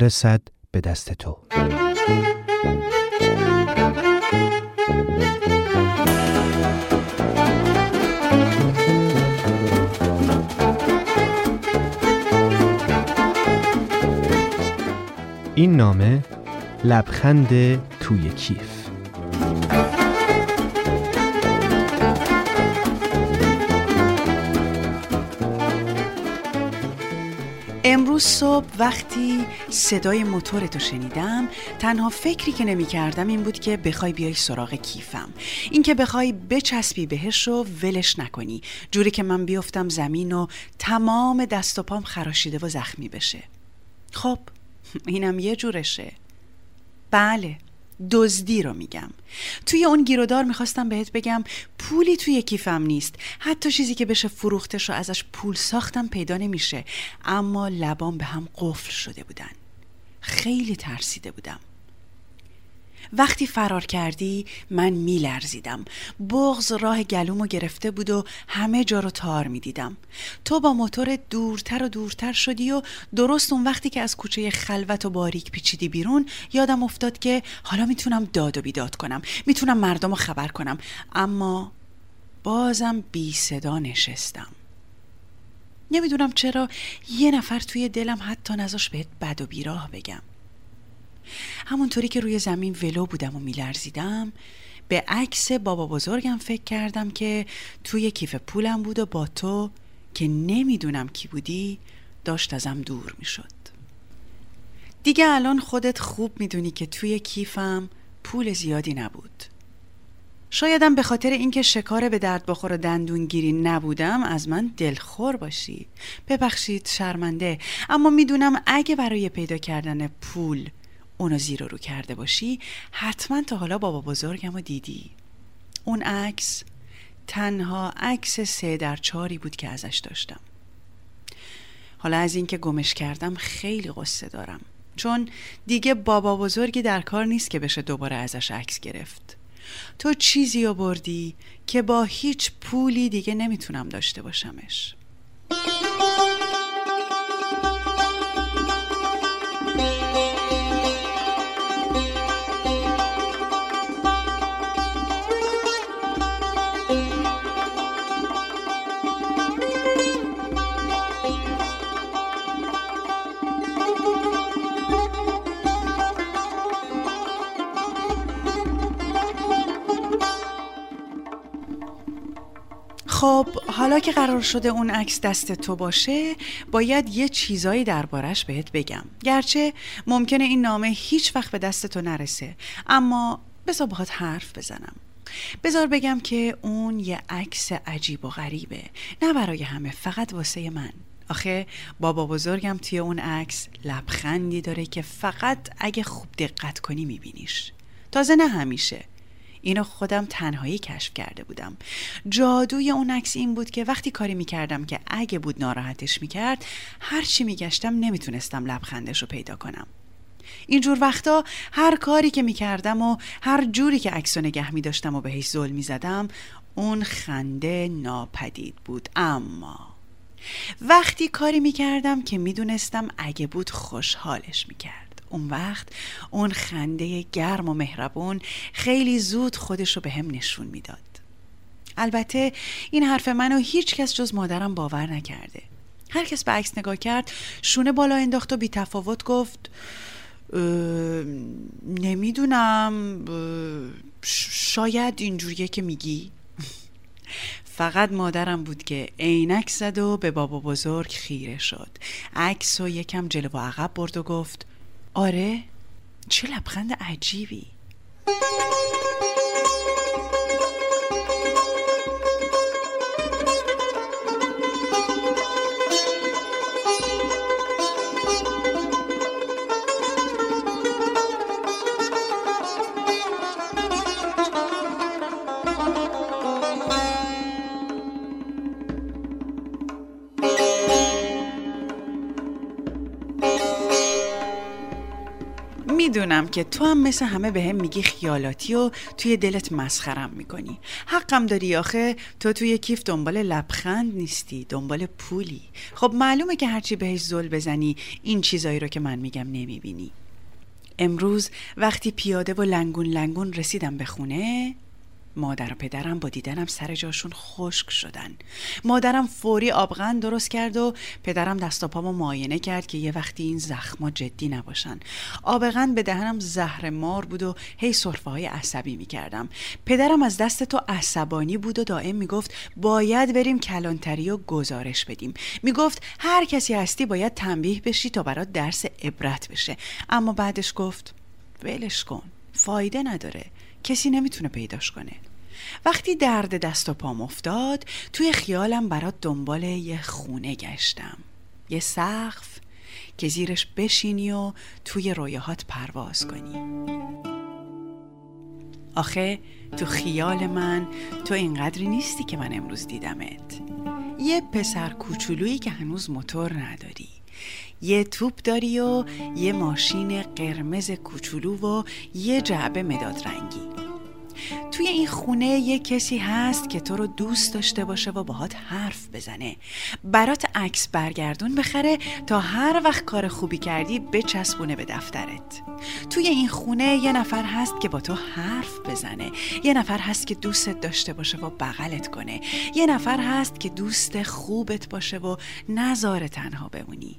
برسد به دست تو. این نامه لبخند توی کیف. امروز صبح وقتی صدای موتورتو شنیدم تنها فکری که نمی کردم این بود که بخوای بیای سراغ کیفم. این که بخوای بچسبی بهش و ولش نکنی. جوری که من بیفتم زمین و تمام دست و پام خراشیده و زخمی بشه. خب اینم یه جورشه. بله. دزدی رو میگم. توی اون گیرودار می‌خواستم بهت بگم پولی توی کیفم نیست. حتی چیزی که بشه فروختش رو ازش پول ساختم پیدا نمیشه. اما لبام به هم قفل شده بودن. خیلی ترسیده بودم. وقتی فرار کردی من میلرزیدم. بغز راه گلومو گرفته بود و همه جا رو تار می‌دیدم. تو با موتور دورتر و دورتر شدی و درست اون وقتی که از کوچه خلوت و باریک پیچیدی بیرون یادم افتاد که حالا می‌تونم داد و بیداد کنم. می‌تونم مردم رو خبر کنم. اما بازم بی صدا نشستم. نمی‌دونم چرا یه نفر توی دلم حتی نزاش بهت بد و بیراه بگم. همونطوری که روی زمین ولو بودم و میلرزیدم به عکس بابا بزرگم فکر کردم که توی کیف پولم بود و با تو که نمی‌دونم کی بودی داشت ازم دور می‌شد. دیگه الان خودت خوب می‌دونی که توی کیفم پول زیادی نبود. شایدم به خاطر اینکه شکار به درد بخور و دندونگیری نبودم از من دلخور باشی. ببخشید شرمنده. اما می‌دونم اگه برای پیدا کردن پول اونو زیر رو کرده باشی حتما تا حالا بابا بزرگم رو دیدی. اون عکس تنها عکس سه در چاری بود که ازش داشتم. حالا از اینکه گمش کردم خیلی قصه دارم. چون دیگه بابا بزرگی در کار نیست که بشه دوباره ازش عکس گرفت. تو چیزی آوردی که با هیچ پولی دیگه نمی‌تونم داشته باشمش. حالا که قرار شده اون عکس دست تو باشه باید یه چیزایی دربارش بهت بگم. گرچه ممکنه این نامه هیچ وقت به دست تو نرسه اما بذار باهات حرف بزنم. بذار بگم که اون یه عکس عجیب و غریبه. نه برای همه فقط واسه من. آخه بابا بزرگم توی اون عکس لبخندی داره که فقط اگه خوب دقت کنی میبینیش. تازه نه همیشه. اینو خودم تنهایی کشف کرده بودم. جادوی اون عکس این بود که وقتی کاری می‌کردم که اگه بود ناراحتش می‌کرد هرچی میگشتم نمی‌تونستم لبخندش رو پیدا کنم. اینجور وقتا هر کاری که می‌کردم و هر جوری که عکس و نگه میداشتم و بهش ظلم می‌زدم اون خنده ناپدید بود. اما وقتی کاری می‌کردم که می‌دونستم اگه بود خوشحالش می‌کرد. اون وقت اون خنده گرم و مهربون خیلی زود خودش رو به هم نشون می‌داد. البته این حرف منو هیچ کس جز مادرم باور نکرده. هر کس به عکس نگاه کرد شونه بالا انداخت و بی تفاوت گفت نمی‌دونم شاید اینجوریه که میگی. فقط مادرم بود که عینک زد و به بابا بزرگ خیره شد. عکس و یکم جلو و عقب برد و گفت آره. چه لبخند عجیبی. می‌دونم که تو هم مثل همه به هم میگی خیالاتی و توی دلت مسخرم می‌کنی. حقم داری آخه؟ تو توی کیف دنبال لبخند نیستی دنبال پولی. خب معلومه که هرچی بهش زل بزنی این چیزایی رو که من میگم نمی‌بینی. امروز وقتی پیاده و لنگون لنگون رسیدم به خونه مادر و پدرم با دیدنم سر جاشون خشک شدن. مادرم فوری آبغن درست کرد و پدرم دست و پامو معاینه کرد که یه وقتی این زخما جدی نباشن. آبغن به دهنم زهر مار بود و هی صرفه های عصبی می‌کردم. پدرم از دست تو عصبانی بود و دائم می‌گفت باید بریم کلانتری و گزارش بدیم. می‌گفت هر کسی هستی باید تنبیه بشی تا برات درس عبرت بشه. اما بعدش گفت ولش کن فایده نداره. کسی نمی‌تونه پیداش کنه. وقتی درد دست و پام افتاد توی خیالم برات دنبال یه خونه گشتم. یه سقف که زیرش بشینی و توی رویاهات پرواز کنی. آخه تو خیال من تو اینقدری نیستی که من امروز دیدمت. یه پسر کوچولویی که هنوز موتور نداری. یه توپ داری و یه ماشین قرمز کوچولو و یه جعبه مداد رنگی. توی این خونه یه کسی هست که تو رو دوست داشته باشه و باهات حرف بزنه. برات عکس برگردون بخره تا هر وقت کار خوبی کردی بچسبونه به دفترت. توی این خونه یه نفر هست که با تو حرف بزنه. یه نفر هست که دوستت داشته باشه و بغلت کنه. یه نفر هست که دوست خوبت باشه و نظار تنها بمونی.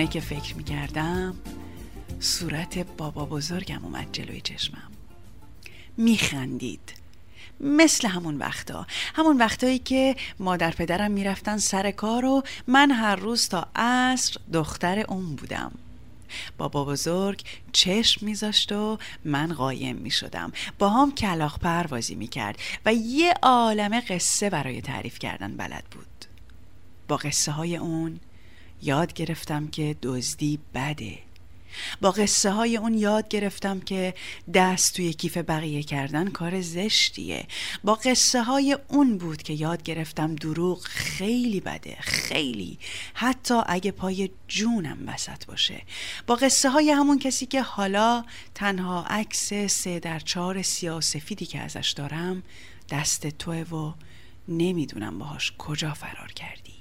خونه که فکر می کردم صورت بابا بزرگم اومد جلوی چشمم. میخندید. مثل همون وقتا. همون وقتایی که مادر پدرم می‌رفتن سر کار و من هر روز تا عصر دختر اون بودم. بابا بزرگ چشم میذاشت و من قایم می‌شدم. با هم کلاخ پروازی می‌کرد و یه عالم قصه برای تعریف کردن بلد بود. با قصه های اون یاد گرفتم که دزدی بده. با قصه های اون یاد گرفتم که دست توی کیف بقیه کردن کار زشتیه. با قصه های اون بود که یاد گرفتم دروغ خیلی بده خیلی. حتی اگه پای جونم وسط باشه. با قصه های همون کسی که حالا تنها عکس سه در چهار سیاسفیدی که ازش دارم دست توه و نمی‌دونم باهاش کجا فرار کردی.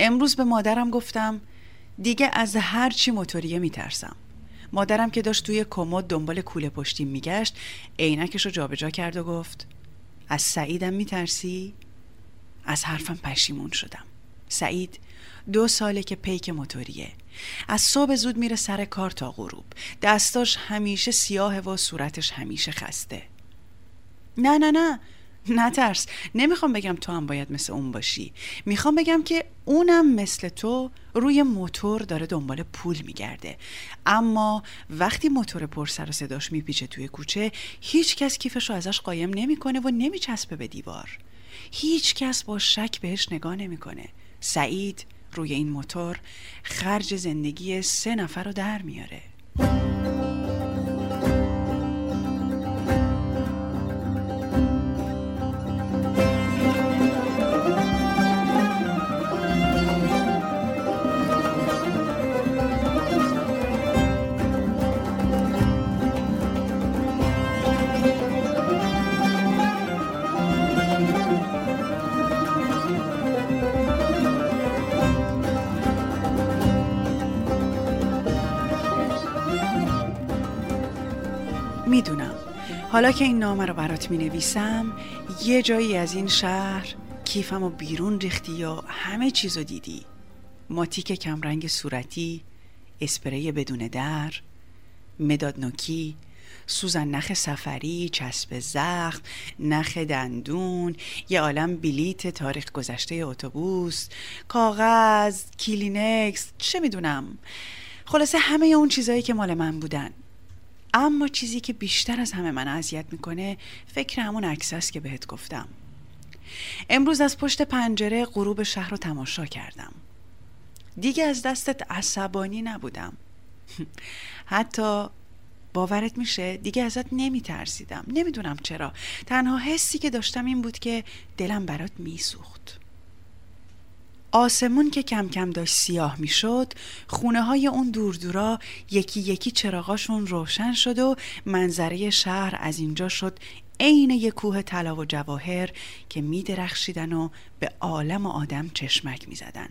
امروز به مادرم گفتم دیگه از هر چی موتوریه میترسم. مادرم که داشت توی کمد دنبال کوله پشتی میگشت عینکش رو جابجا کرد و گفت از سعیدم میترسی؟ از حرفم پشیمون شدم. سعید دو ساله که پیک موتوریه. از صبح زود میره سر کار تا غروب. دستاش همیشه سیاه و صورتش همیشه خسته. نه نه نه. نترس. نمی‌خوام بگم تو هم باید مثل اون باشی. می‌خوام بگم که اونم مثل تو روی موتور داره دنبال پول میگرده. اما وقتی موتور پر سر و صداش میپیچه توی کوچه هیچ کس کیفش رو ازش قایم نمی‌کنه و نمیچسبه به دیوار. هیچ کس با شک بهش نگاه نمی‌کنه. سعید روی این موتور خرج زندگی سه نفر رو در میاره. حالا که این نامه رو برات می نویسم یه جایی از این شهر کیفم و بیرون ریختی یا همه چیزو دیدی؟ ماتیک کمرنگ صورتی اسپری بدون در مداد نوکی سوزن نخ سفری چسب زخم نخ دندون یه عالم بلیت تاریخ گذشته اتوبوس کاغذ کلینکس چه می‌دونم. خلاصه همه اون چیزایی که مال من بودن. اما چیزی که بیشتر از همه من اذیت می‌کنه فکر همون عکس است که بهت گفتم. امروز از پشت پنجره غروب شهر رو تماشا کردم. دیگه از دستت عصبانی نبودم. حتی باورت میشه دیگه ازت نمی ترسیدم نمی‌دونم چرا. تنها حسی که داشتم این بود که دلم برات میسوخت. آسمون که کم کم داشت سیاه می‌شد خونه های اون دوردورا یکی یکی چراغاشون روشن شد و منظره شهر از اینجا شد عین یک کوه طلا و جواهر که میدرخشیدن و به عالم و آدم چشمک می‌زدن.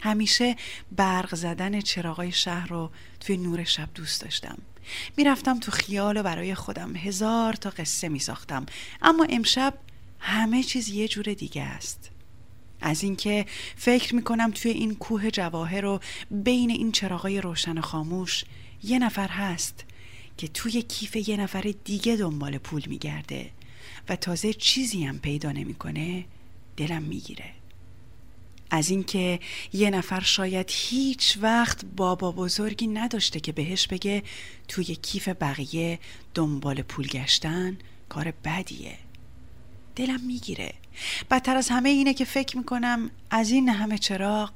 همیشه برق زدن چراغای شهر رو توی نور شب دوست داشتم. می‌رفتم تو خیال و برای خودم هزار تا قصه می ساختم اما امشب همه چیز یه جور دیگه است. از اینکه فکر می‌کنم توی این کوه جواهر و بین این چراغای روشن خاموش یه نفر هست که توی کیف یه نفر دیگه دنبال پول میگرده و تازه چیزی هم پیدا نمی‌کنه دلم می‌گیره. از اینکه یه نفر شاید هیچ وقت بابا بزرگی نداشته که بهش بگه توی کیف بقیه دنبال پول گشتن کار بدیه. دلم می‌گیره. بدتر از همه اینه که فکر می‌کنم از این همه چراغ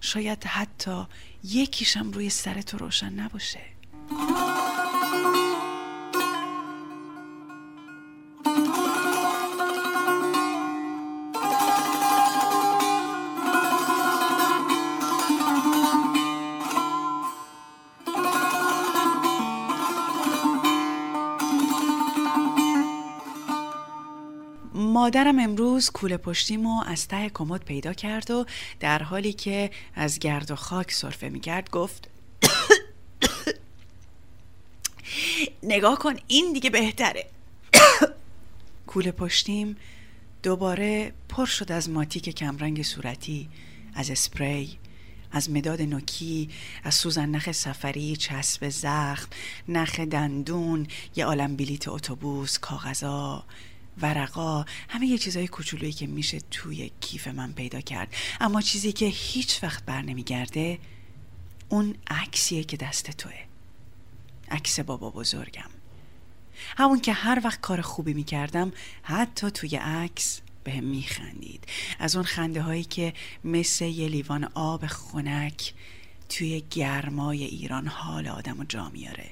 شاید حتی یکیشم روی سر تو روشن نباشه. مادرم امروز کوله پشتیمو از ته کمد پیدا کرد و در حالی که از گرد و خاک صرفه می‌کرد گفت نگاه کن این دیگه بهتره. کوله پشتیم دوباره پر شد از ماتیک کمرنگ صورتی از اسپری از مداد نوکی از سوزن نخ سفری چسب زخم نخ دندون یه عالم بلیت اتوبوس کاغذا. ورقا همه یه چیزای کوچولویی که میشه توی کیف من پیدا کرد. اما چیزی که هیچ وقت بر نمیگرده اون عکسیه که دست توه. عکس بابا بزرگم. همون که هر وقت کار خوبی می‌کردم حتی توی عکس به میخندید. از اون خنده هایی که مثل یه لیوان آب خنک توی گرمای ایران حال آدم و جا میاره.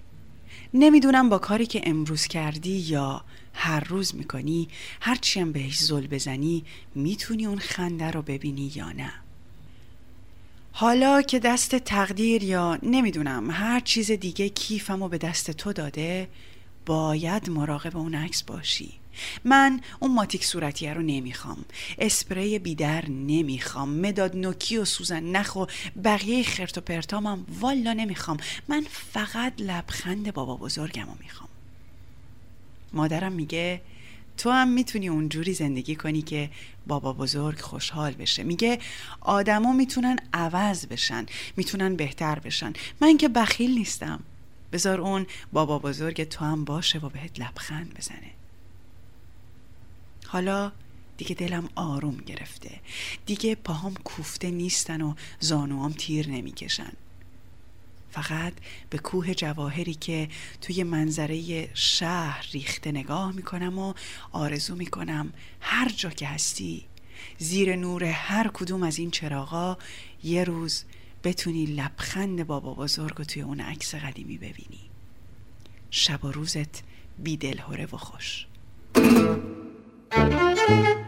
نمی‌دونم با کاری که امروز کردی یا هر روز می‌کنی هرچی هم بهش زل بزنی می‌تونی اون خنده رو ببینی یا نه؟ حالا که دست تقدیر یا نمی‌دونم هر چیز دیگه کیفم رو به دست تو داده باید مراقب اون عکس باشی. من اون ماتیک صورتیه رو نمی‌خوام. اسپری بیدر نمی‌خوام. مداد نوکی و سوزن نخ و بقیه خرت و پرتامم والا نمی‌خوام. من فقط لبخند بابا بزرگم رو می‌خوام. مادرم میگه تو هم می‌تونی اونجوری زندگی کنی که بابا بزرگ خوشحال بشه. میگه آدما می‌تونن عوض بشن می‌تونن بهتر بشن. من که بخیل نیستم. بذار اون بابا بزرگ تو هم باشه و بهت لبخند بزنه. حالا دیگه دلم آروم گرفته. دیگه پاهام کوفته نیستن و زانوام تیر نمی‌کشن. فقط به کوه جواهری که توی منظره شهر ریخته نگاه می‌کنم و آرزو می‌کنم هر جا که هستی زیر نور هر کدوم از این چراغا یه روز بتونی لبخند بابا بزرگ توی اون عکس قدیمی ببینی. شب و روزت بی دلهوره و خوش. thank you.